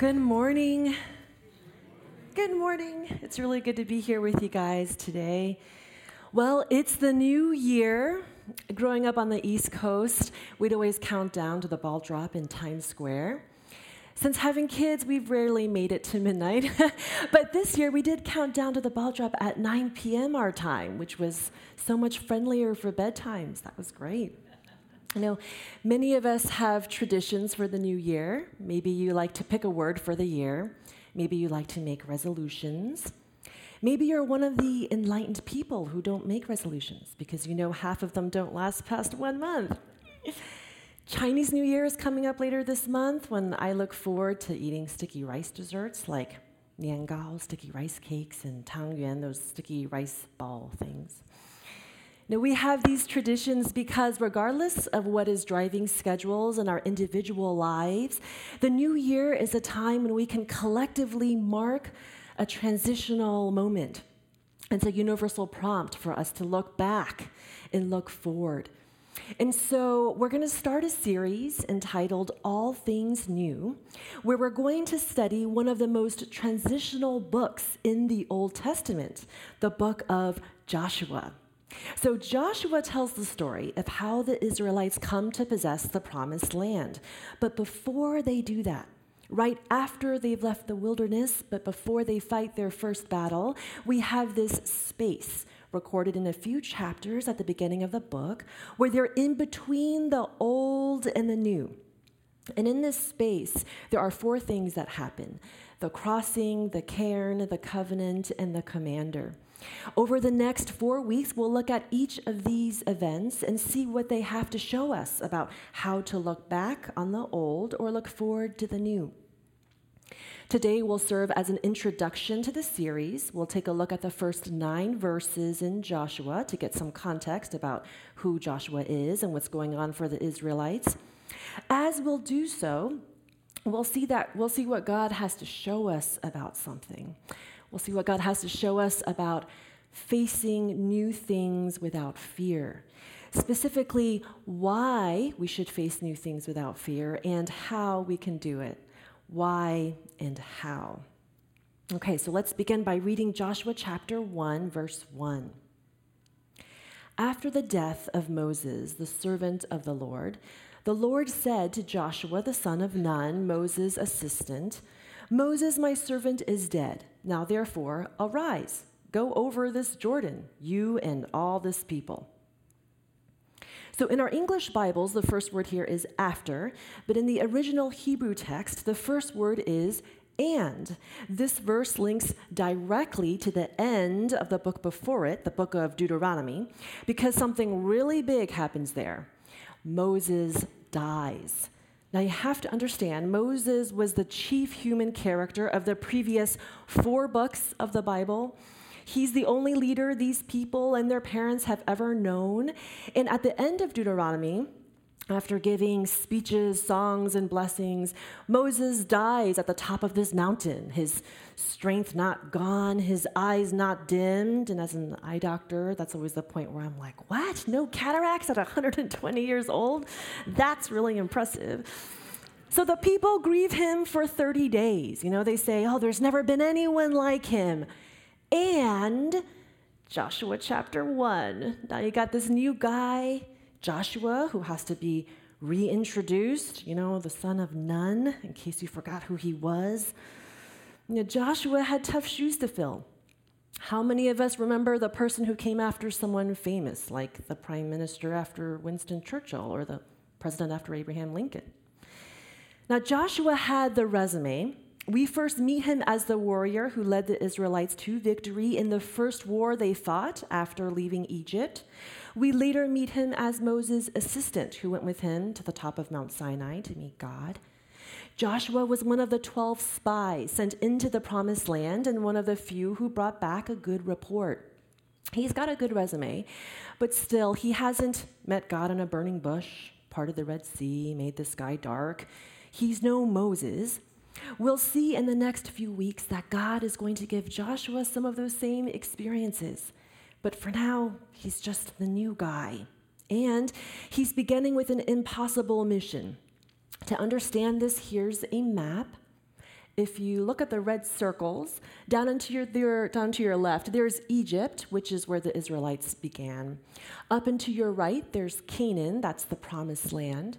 Good morning. Good morning. It's really good to be here with you guys today. Well, it's the new year. Growing up on the East Coast, we'd always count down to the ball drop in Times Square. Since having kids, we've rarely made it to midnight. but this year, we did count down to the ball drop at 9 p.m. our time, which was so much friendlier for bedtimes. That was great. You know, many of us have traditions for the new year. Maybe you like to pick a word for the year. Maybe you like to make resolutions. Maybe you're one of the enlightened people who don't make resolutions because you know half of them don't last past one month. Chinese New Year is coming up later this month when I look forward to eating sticky rice desserts like niangao, sticky rice cakes, and tangyuan, those sticky rice ball things. Now, we have these traditions because, regardless of what is driving schedules in our individual lives, the new year is a time when we can collectively mark a transitional moment. It's a universal prompt for us to look back and look forward. And so, we're going to start a series entitled All Things New, where we're going to study one of the most transitional books in the Old Testament, the book of Joshua. So Joshua tells the story of how the Israelites come to possess the promised land. But before they do that, right after they've left the wilderness, but before they fight their first battle, we have this space recorded in a few chapters at the beginning of the book where they're in between the old and the new. And in this space, there are four things that happen the crossing, the cairn, the covenant, and the commander. Over the next four weeks, we'll look at each of these events and see what they have to show us about how to look back on the old or look forward to the new. Today will serve as an introduction to the series. We'll take a look at the first nine verses in Joshua to get some context about who Joshua is and what's going on for the Israelites. As we'll do so, we'll see that we'll see what God has to show us about something. We'll see what God has to show us about facing new things without fear. Specifically, why we should face new things without fear and how we can do it. Why and how. Okay, so let's begin by reading Joshua chapter 1, verse 1. After the death of Moses, the servant of the Lord, the Lord said to Joshua, the son of Nun, Moses' assistant, Moses, my servant, is dead. Now, therefore, arise, go over this Jordan, you and all this people. So, in our English Bibles, the first word here is after, but in the original Hebrew text, the first word is and. This verse links directly to the end of the book before it, the book of Deuteronomy, because something really big happens there. Moses dies. Now, you have to understand, Moses was the chief human character of the previous four books of the Bible. He's the only leader these people and their parents have ever known. And at the end of Deuteronomy, after giving speeches, songs, and blessings, Moses dies at the top of this mountain, his strength not gone, his eyes not dimmed. And as an eye doctor, that's always the point where I'm like, what? No cataracts at 120 years old? That's really impressive. So the people grieve him for 30 days. You know, they say, oh, there's never been anyone like him. And Joshua chapter 1. Now you got this new guy Joshua, who has to be reintroduced, you know, the son of Nun, in case you forgot who he was. You know, Joshua had tough shoes to fill. How many of us remember the person who came after someone famous, like the prime minister after Winston Churchill or the president after Abraham Lincoln? Now, Joshua had the resume. We first meet him as the warrior who led the Israelites to victory in the first war they fought after leaving Egypt. We later meet him as Moses' assistant who went with him to the top of Mount Sinai to meet God. Joshua was one of the 12 spies sent into the promised land and one of the few who brought back a good report. He's got a good resume, but still, he hasn't met God in a burning bush, parted the Red Sea, made the sky dark. He's no Moses. We'll see in the next few weeks that God is going to give Joshua some of those same experiences. But for now, he's just the new guy. And he's beginning with an impossible mission. To understand this, here's a map. if you look at the red circles, down, into your, down to your left, there's Egypt, which is where the Israelites began. Up and to your right, there's Canaan, that's the promised land.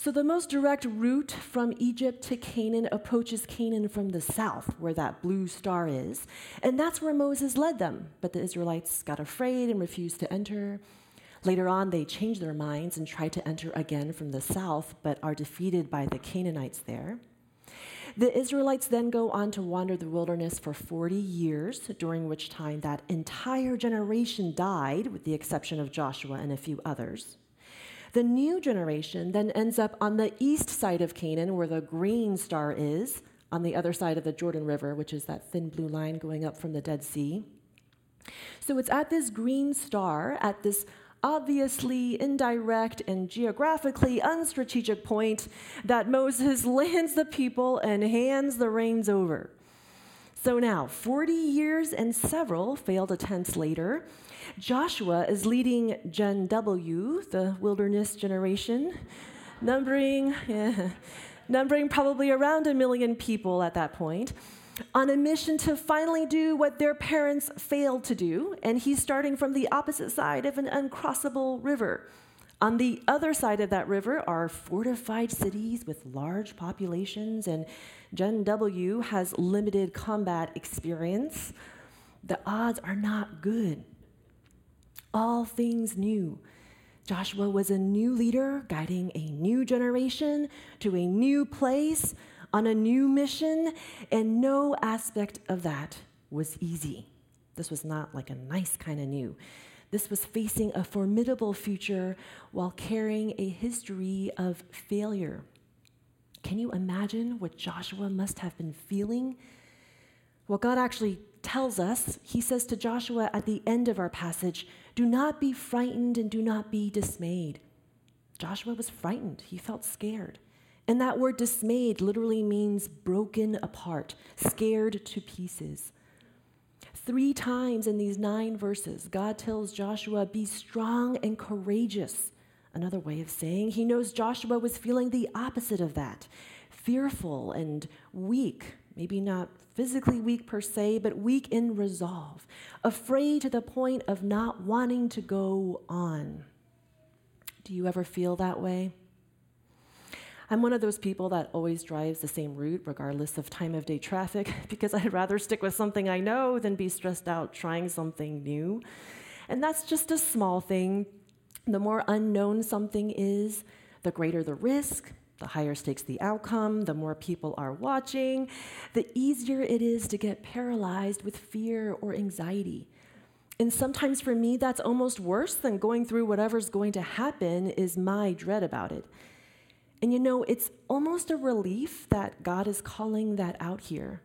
So the most direct route from Egypt to Canaan approaches Canaan from the south, where that blue star is. And that's where Moses led them. But the Israelites got afraid and refused to enter. Later on, they change their minds and try to enter again from the south, but are defeated by the Canaanites there. The Israelites then go on to wander the wilderness for 40 years, during which time that entire generation died, with the exception of Joshua and a few others. The new generation then ends up on the east side of Canaan, where the green star is, on the other side of the Jordan River, which is that thin blue line going up from the Dead Sea. So it's at this green star, at this obviously indirect and geographically unstrategic point that Moses lands the people and hands the reins over. So now, 40 years and several failed attempts later, Joshua is leading Gen W, the wilderness generation, numbering, yeah, numbering probably around a million people at that point on a mission to finally do what their parents failed to do, and he's starting from the opposite side of an uncrossable river. On the other side of that river are fortified cities with large populations, and Gen W has limited combat experience. The odds are not good. All things new. Joshua was a new leader guiding a new generation to a new place on a new mission, and no aspect of that was easy. This was not like a nice kind of new. This was facing a formidable future while carrying a history of failure. Can you imagine what Joshua must have been feeling? Well, God actually tells us, He says to Joshua at the end of our passage, Do not be frightened and do not be dismayed. Joshua was frightened, he felt scared. And that word dismayed literally means broken apart, scared to pieces. Three times in these nine verses, God tells Joshua, Be strong and courageous. Another way of saying he knows Joshua was feeling the opposite of that fearful and weak, maybe not physically weak per se, but weak in resolve, afraid to the point of not wanting to go on. Do you ever feel that way? I'm one of those people that always drives the same route, regardless of time of day traffic, because I'd rather stick with something I know than be stressed out trying something new. And that's just a small thing. The more unknown something is, the greater the risk, the higher stakes the outcome, the more people are watching, the easier it is to get paralyzed with fear or anxiety. And sometimes for me, that's almost worse than going through whatever's going to happen, is my dread about it. And you know, it's almost a relief that God is calling that out here.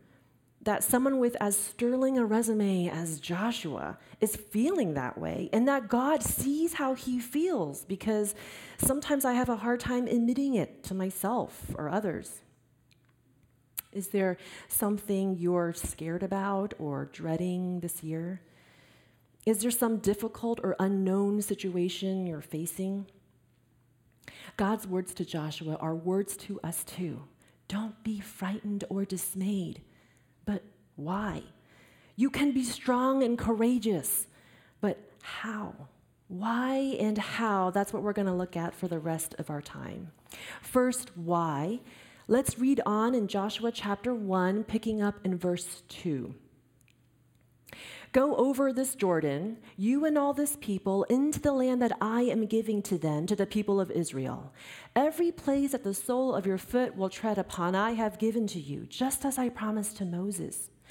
That someone with as sterling a resume as Joshua is feeling that way, and that God sees how he feels because sometimes I have a hard time admitting it to myself or others. Is there something you're scared about or dreading this year? Is there some difficult or unknown situation you're facing? God's words to Joshua are words to us too. Don't be frightened or dismayed. Why? You can be strong and courageous. But how? Why and how? That's what we're going to look at for the rest of our time. First, why? Let's read on in Joshua chapter 1, picking up in verse 2. Go over this Jordan, you and all this people, into the land that I am giving to them, to the people of Israel. Every place that the sole of your foot will tread upon, I have given to you, just as I promised to Moses.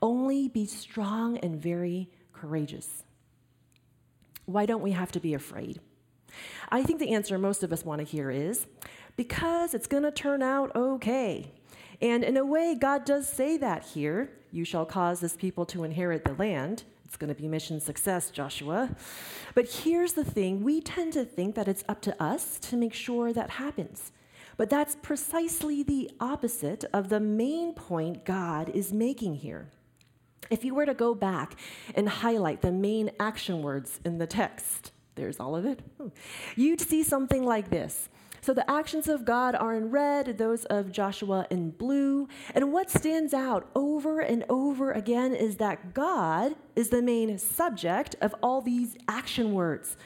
Only be strong and very courageous. Why don't we have to be afraid? I think the answer most of us want to hear is because it's going to turn out okay. And in a way, God does say that here. You shall cause this people to inherit the land. It's going to be mission success, Joshua. But here's the thing we tend to think that it's up to us to make sure that happens. But that's precisely the opposite of the main point God is making here. If you were to go back and highlight the main action words in the text, there's all of it, you'd see something like this. So the actions of God are in red, those of Joshua in blue. And what stands out over and over again is that God is the main subject of all these action words.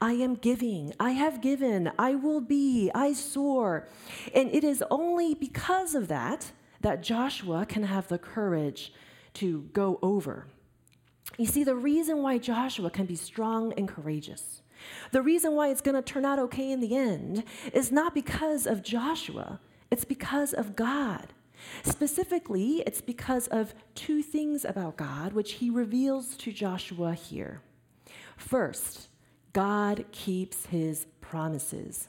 I am giving, I have given, I will be, I soar. And it is only because of that that Joshua can have the courage to go over. You see, the reason why Joshua can be strong and courageous, the reason why it's going to turn out okay in the end, is not because of Joshua, it's because of God. Specifically, it's because of two things about God which he reveals to Joshua here. First, God keeps his promises.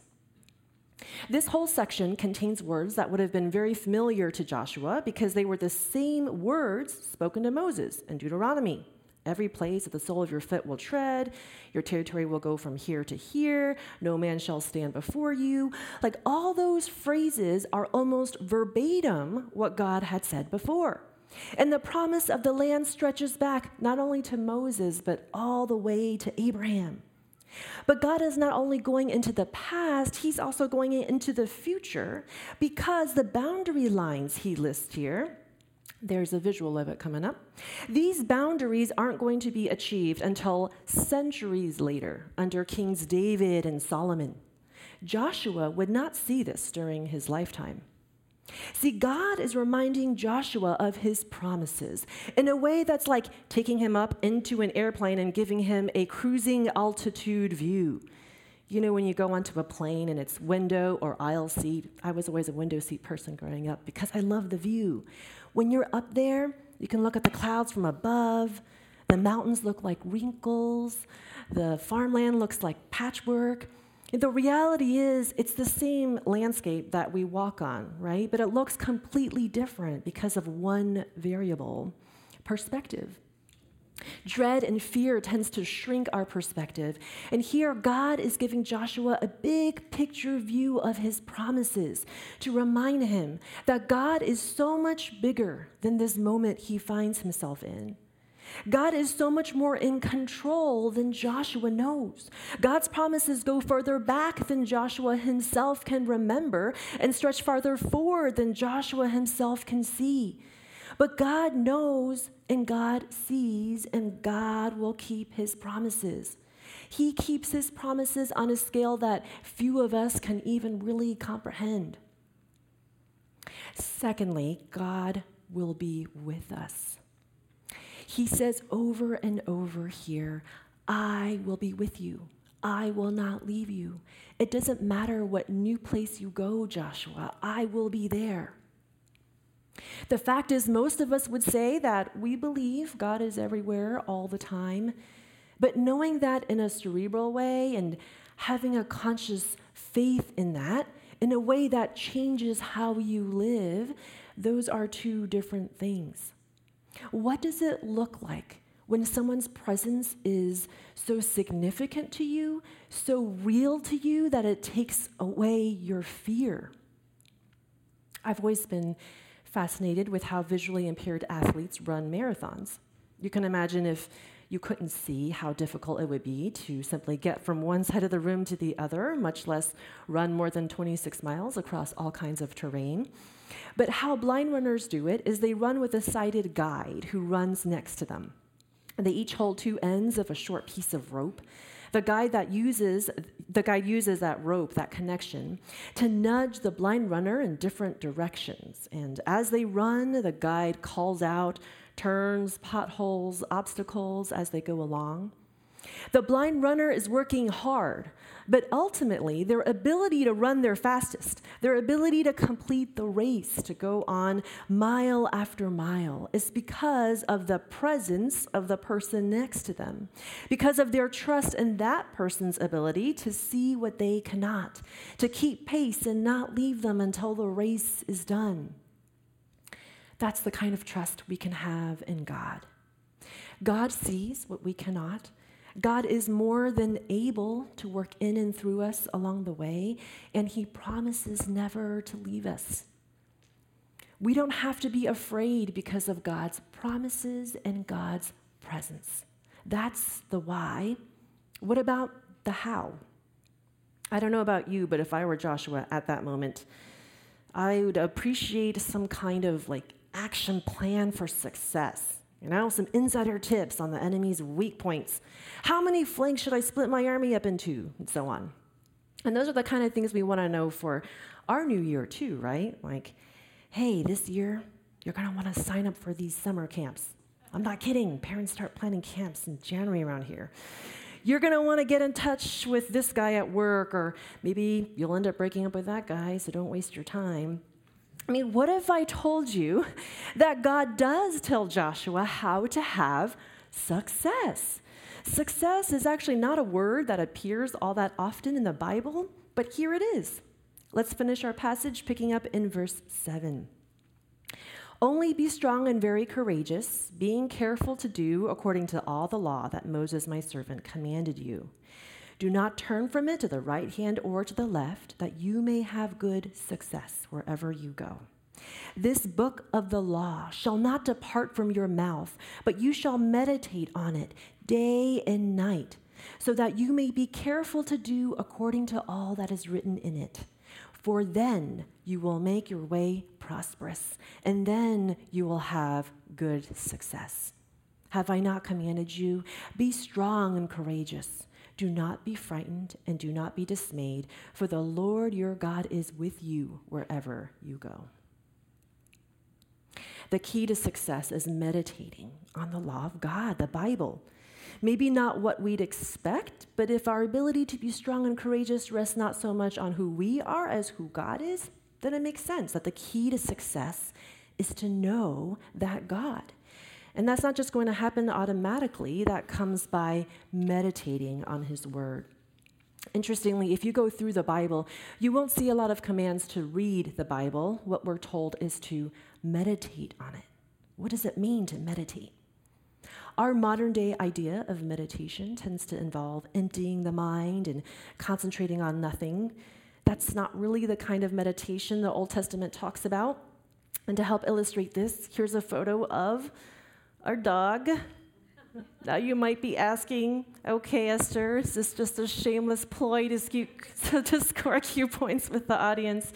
This whole section contains words that would have been very familiar to Joshua because they were the same words spoken to Moses in Deuteronomy. Every place that the sole of your foot will tread, your territory will go from here to here, no man shall stand before you. Like all those phrases are almost verbatim what God had said before. And the promise of the land stretches back not only to Moses, but all the way to Abraham. But God is not only going into the past, He's also going into the future because the boundary lines He lists here. There's a visual of it coming up. These boundaries aren't going to be achieved until centuries later under Kings David and Solomon. Joshua would not see this during his lifetime. See, God is reminding Joshua of his promises in a way that's like taking him up into an airplane and giving him a cruising altitude view. You know, when you go onto a plane and it's window or aisle seat, I was always a window seat person growing up because I love the view. When you're up there, you can look at the clouds from above. The mountains look like wrinkles. The farmland looks like patchwork. The reality is, it's the same landscape that we walk on, right? But it looks completely different because of one variable perspective. Dread and fear tends to shrink our perspective. And here, God is giving Joshua a big picture view of his promises to remind him that God is so much bigger than this moment he finds himself in. God is so much more in control than Joshua knows. God's promises go further back than Joshua himself can remember and stretch farther forward than Joshua himself can see. But God knows and God sees, and God will keep his promises. He keeps his promises on a scale that few of us can even really comprehend. Secondly, God will be with us. He says over and over here, I will be with you. I will not leave you. It doesn't matter what new place you go, Joshua, I will be there. The fact is, most of us would say that we believe God is everywhere all the time, but knowing that in a cerebral way and having a conscious faith in that, in a way that changes how you live, those are two different things. What does it look like when someone's presence is so significant to you, so real to you that it takes away your fear? I've always been fascinated with how visually impaired athletes run marathons. You can imagine if you couldn't see how difficult it would be to simply get from one side of the room to the other, much less run more than 26 miles across all kinds of terrain. But how blind runners do it is they run with a sighted guide who runs next to them. They each hold two ends of a short piece of rope. The guide that uses the guide uses that rope, that connection, to nudge the blind runner in different directions. And as they run, the guide calls out turns, potholes, obstacles as they go along. The blind runner is working hard, but ultimately, their ability to run their fastest, their ability to complete the race, to go on mile after mile, is because of the presence of the person next to them, because of their trust in that person's ability to see what they cannot, to keep pace and not leave them until the race is done. That's the kind of trust we can have in God. God sees what we cannot. God is more than able to work in and through us along the way, and He promises never to leave us. We don't have to be afraid because of God's promises and God's presence. That's the why. What about the how? I don't know about you, but if I were Joshua at that moment, I would appreciate some kind of like action plan for success. Know, some insider tips on the enemy's weak points. How many flanks should I split my army up into? And so on. And those are the kind of things we want to know for our new year, too, right? Like, hey, this year, you're going to want to sign up for these summer camps. I'm not kidding. Parents start planning camps in January around here. You're going to want to get in touch with this guy at work, or maybe you'll end up breaking up with that guy, so don't waste your time. I mean, what if I told you that God does tell Joshua how to have success? Success is actually not a word that appears all that often in the Bible, but here it is. Let's finish our passage picking up in verse 7. Only be strong and very courageous, being careful to do according to all the law that Moses my servant commanded you. Do not turn from it to the right hand or to the left, that you may have good success wherever you go. This book of the law shall not depart from your mouth, but you shall meditate on it day and night, so that you may be careful to do according to all that is written in it. For then you will make your way prosperous, and then you will have good success. Have I not commanded you? Be strong and courageous. Do not be frightened and do not be dismayed, for the Lord your God is with you wherever you go. The key to success is meditating on the law of God, the Bible. Maybe not what we'd expect, but if our ability to be strong and courageous rests not so much on who we are as who God is, then it makes sense that the key to success is to know that God. And that's not just going to happen automatically, that comes by meditating on His Word. Interestingly, if you go through the Bible, you won't see a lot of commands to read the Bible. What we're told is to meditate on it. What does it mean to meditate? Our modern day idea of meditation tends to involve emptying the mind and concentrating on nothing. That's not really the kind of meditation the Old Testament talks about. And to help illustrate this, here's a photo of our dog. Now you might be asking, okay, Esther, is this just a shameless ploy to, skew, to score Q points with the audience?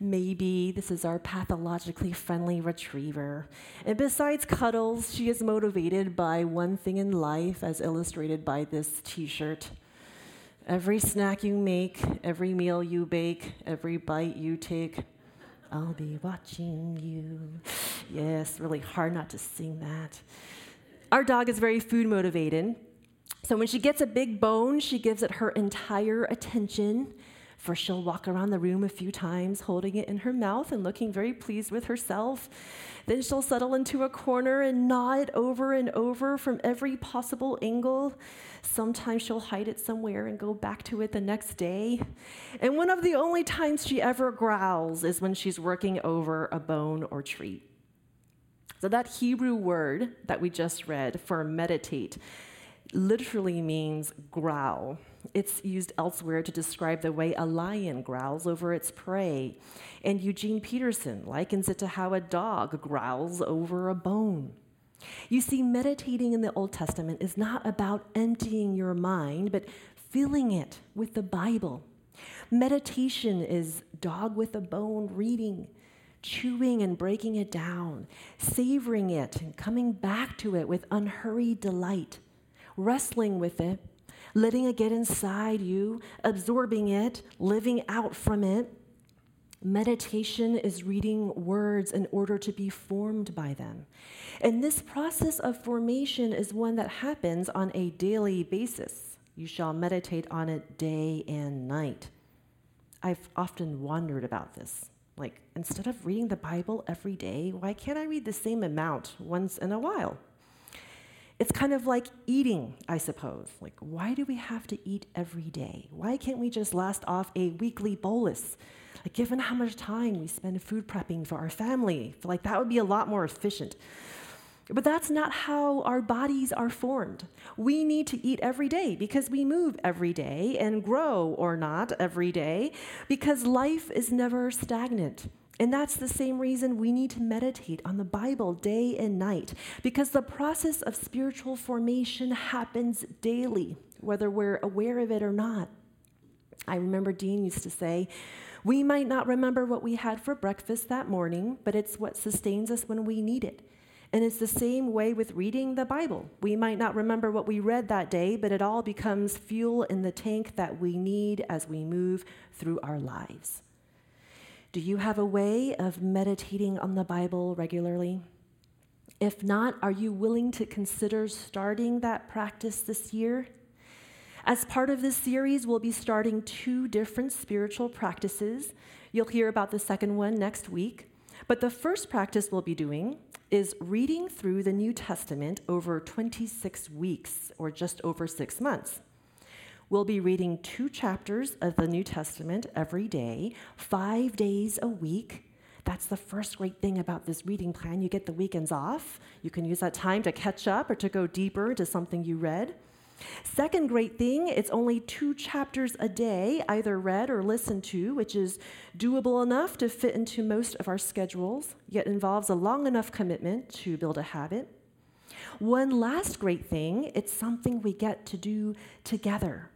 Maybe this is our pathologically friendly retriever. And besides cuddles, she is motivated by one thing in life, as illustrated by this t shirt. Every snack you make, every meal you bake, every bite you take, I'll be watching you. Yes, really hard not to sing that. Our dog is very food motivated. So when she gets a big bone, she gives it her entire attention. First, she'll walk around the room a few times, holding it in her mouth and looking very pleased with herself. Then she'll settle into a corner and gnaw it over and over from every possible angle. Sometimes she'll hide it somewhere and go back to it the next day. And one of the only times she ever growls is when she's working over a bone or treat. So, that Hebrew word that we just read for meditate literally means growl. It's used elsewhere to describe the way a lion growls over its prey. And Eugene Peterson likens it to how a dog growls over a bone. You see, meditating in the Old Testament is not about emptying your mind, but filling it with the Bible. Meditation is dog with a bone reading, chewing and breaking it down, savoring it and coming back to it with unhurried delight, wrestling with it, letting it get inside you, absorbing it, living out from it. Meditation is reading words in order to be formed by them. And this process of formation is one that happens on a daily basis. You shall meditate on it day and night. I've often wondered about this. Like, instead of reading the Bible every day, why can't I read the same amount once in a while? It's kind of like eating, I suppose. Like, why do we have to eat every day? Why can't we just last off a weekly bolus? Like, given how much time we spend food prepping for our family, like that would be a lot more efficient. But that's not how our bodies are formed. We need to eat every day because we move every day and grow or not every day because life is never stagnant. And that's the same reason we need to meditate on the Bible day and night, because the process of spiritual formation happens daily, whether we're aware of it or not. I remember Dean used to say, We might not remember what we had for breakfast that morning, but it's what sustains us when we need it. And it's the same way with reading the Bible. We might not remember what we read that day, but it all becomes fuel in the tank that we need as we move through our lives. Do you have a way of meditating on the Bible regularly? If not, are you willing to consider starting that practice this year? As part of this series, we'll be starting two different spiritual practices. You'll hear about the second one next week. But the first practice we'll be doing is reading through the New Testament over 26 weeks, or just over six months. We'll be reading two chapters of the New Testament every day, five days a week. That's the first great thing about this reading plan. You get the weekends off. You can use that time to catch up or to go deeper into something you read. Second great thing, it's only two chapters a day, either read or listened to, which is doable enough to fit into most of our schedules, yet involves a long enough commitment to build a habit. One last great thing, it's something we get to do together.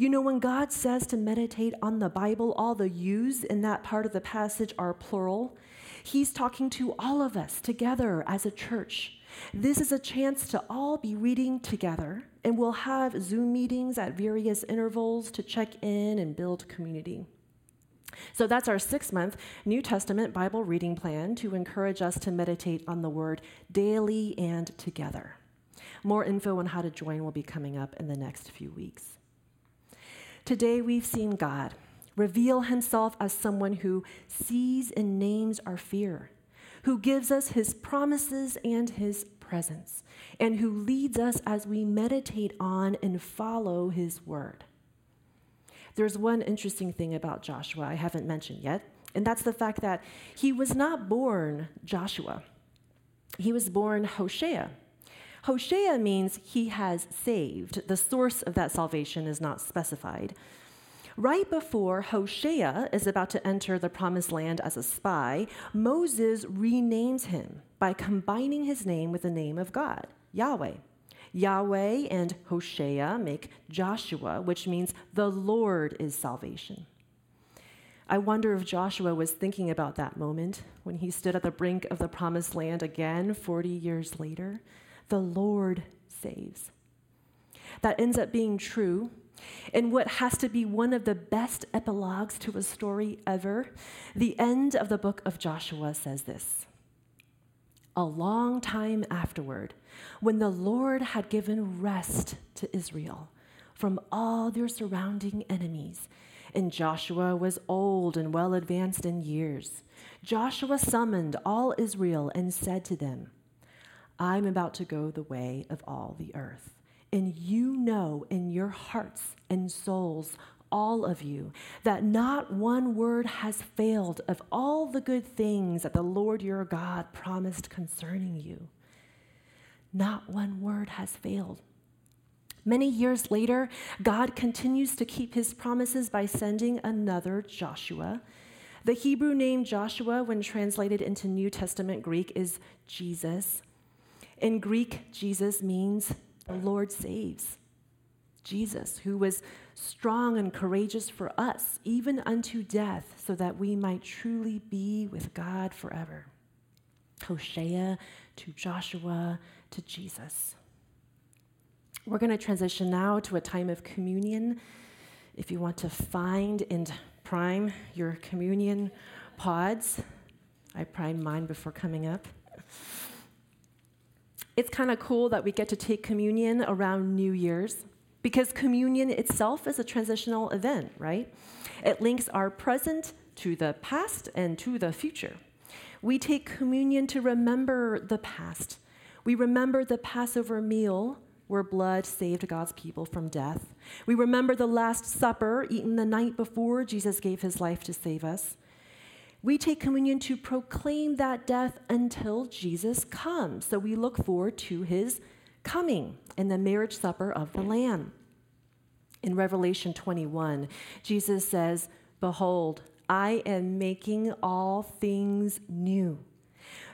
You know, when God says to meditate on the Bible, all the yous in that part of the passage are plural. He's talking to all of us together as a church. This is a chance to all be reading together, and we'll have Zoom meetings at various intervals to check in and build community. So that's our six month New Testament Bible reading plan to encourage us to meditate on the Word daily and together. More info on how to join will be coming up in the next few weeks. Today we've seen God reveal himself as someone who sees and names our fear, who gives us his promises and his presence, and who leads us as we meditate on and follow his word. There's one interesting thing about Joshua I haven't mentioned yet, and that's the fact that he was not born Joshua. He was born Hosea, Hosea means he has saved. The source of that salvation is not specified. Right before Hosea is about to enter the promised land as a spy, Moses renames him by combining his name with the name of God, Yahweh. Yahweh and Hosea make Joshua, which means the Lord is salvation. I wonder if Joshua was thinking about that moment when he stood at the brink of the promised land again 40 years later the Lord saves. That ends up being true in what has to be one of the best epilogues to a story ever. The end of the book of Joshua says this A long time afterward, when the Lord had given rest to Israel from all their surrounding enemies, and Joshua was old and well advanced in years, Joshua summoned all Israel and said to them, I'm about to go the way of all the earth. And you know in your hearts and souls, all of you, that not one word has failed of all the good things that the Lord your God promised concerning you. Not one word has failed. Many years later, God continues to keep his promises by sending another Joshua. The Hebrew name Joshua, when translated into New Testament Greek, is Jesus. In Greek, Jesus means the Lord saves. Jesus, who was strong and courageous for us, even unto death, so that we might truly be with God forever. Hosea to Joshua to Jesus. We're going to transition now to a time of communion. If you want to find and prime your communion pods, I primed mine before coming up it's kind of cool that we get to take communion around New Year's because communion itself is a transitional event, right? It links our present to the past and to the future. We take communion to remember the past. We remember the Passover meal where blood saved God's people from death. We remember the Last Supper eaten the night before Jesus gave his life to save us. We take communion to proclaim that death until Jesus comes. So we look forward to his coming in the marriage supper of the Lamb. In Revelation 21, Jesus says, Behold, I am making all things new.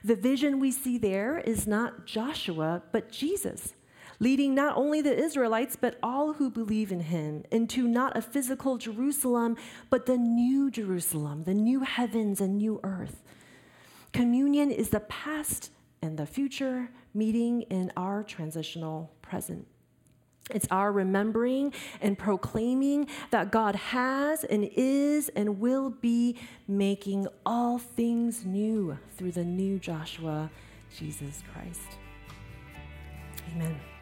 The vision we see there is not Joshua, but Jesus, leading not only the Israelites, but all who believe in him into not a physical Jerusalem, but the new Jerusalem, the new heavens and new earth. Communion is the past and the future meeting in our transitional present. It's our remembering and proclaiming that God has and is and will be making all things new through the new Joshua, Jesus Christ. Amen.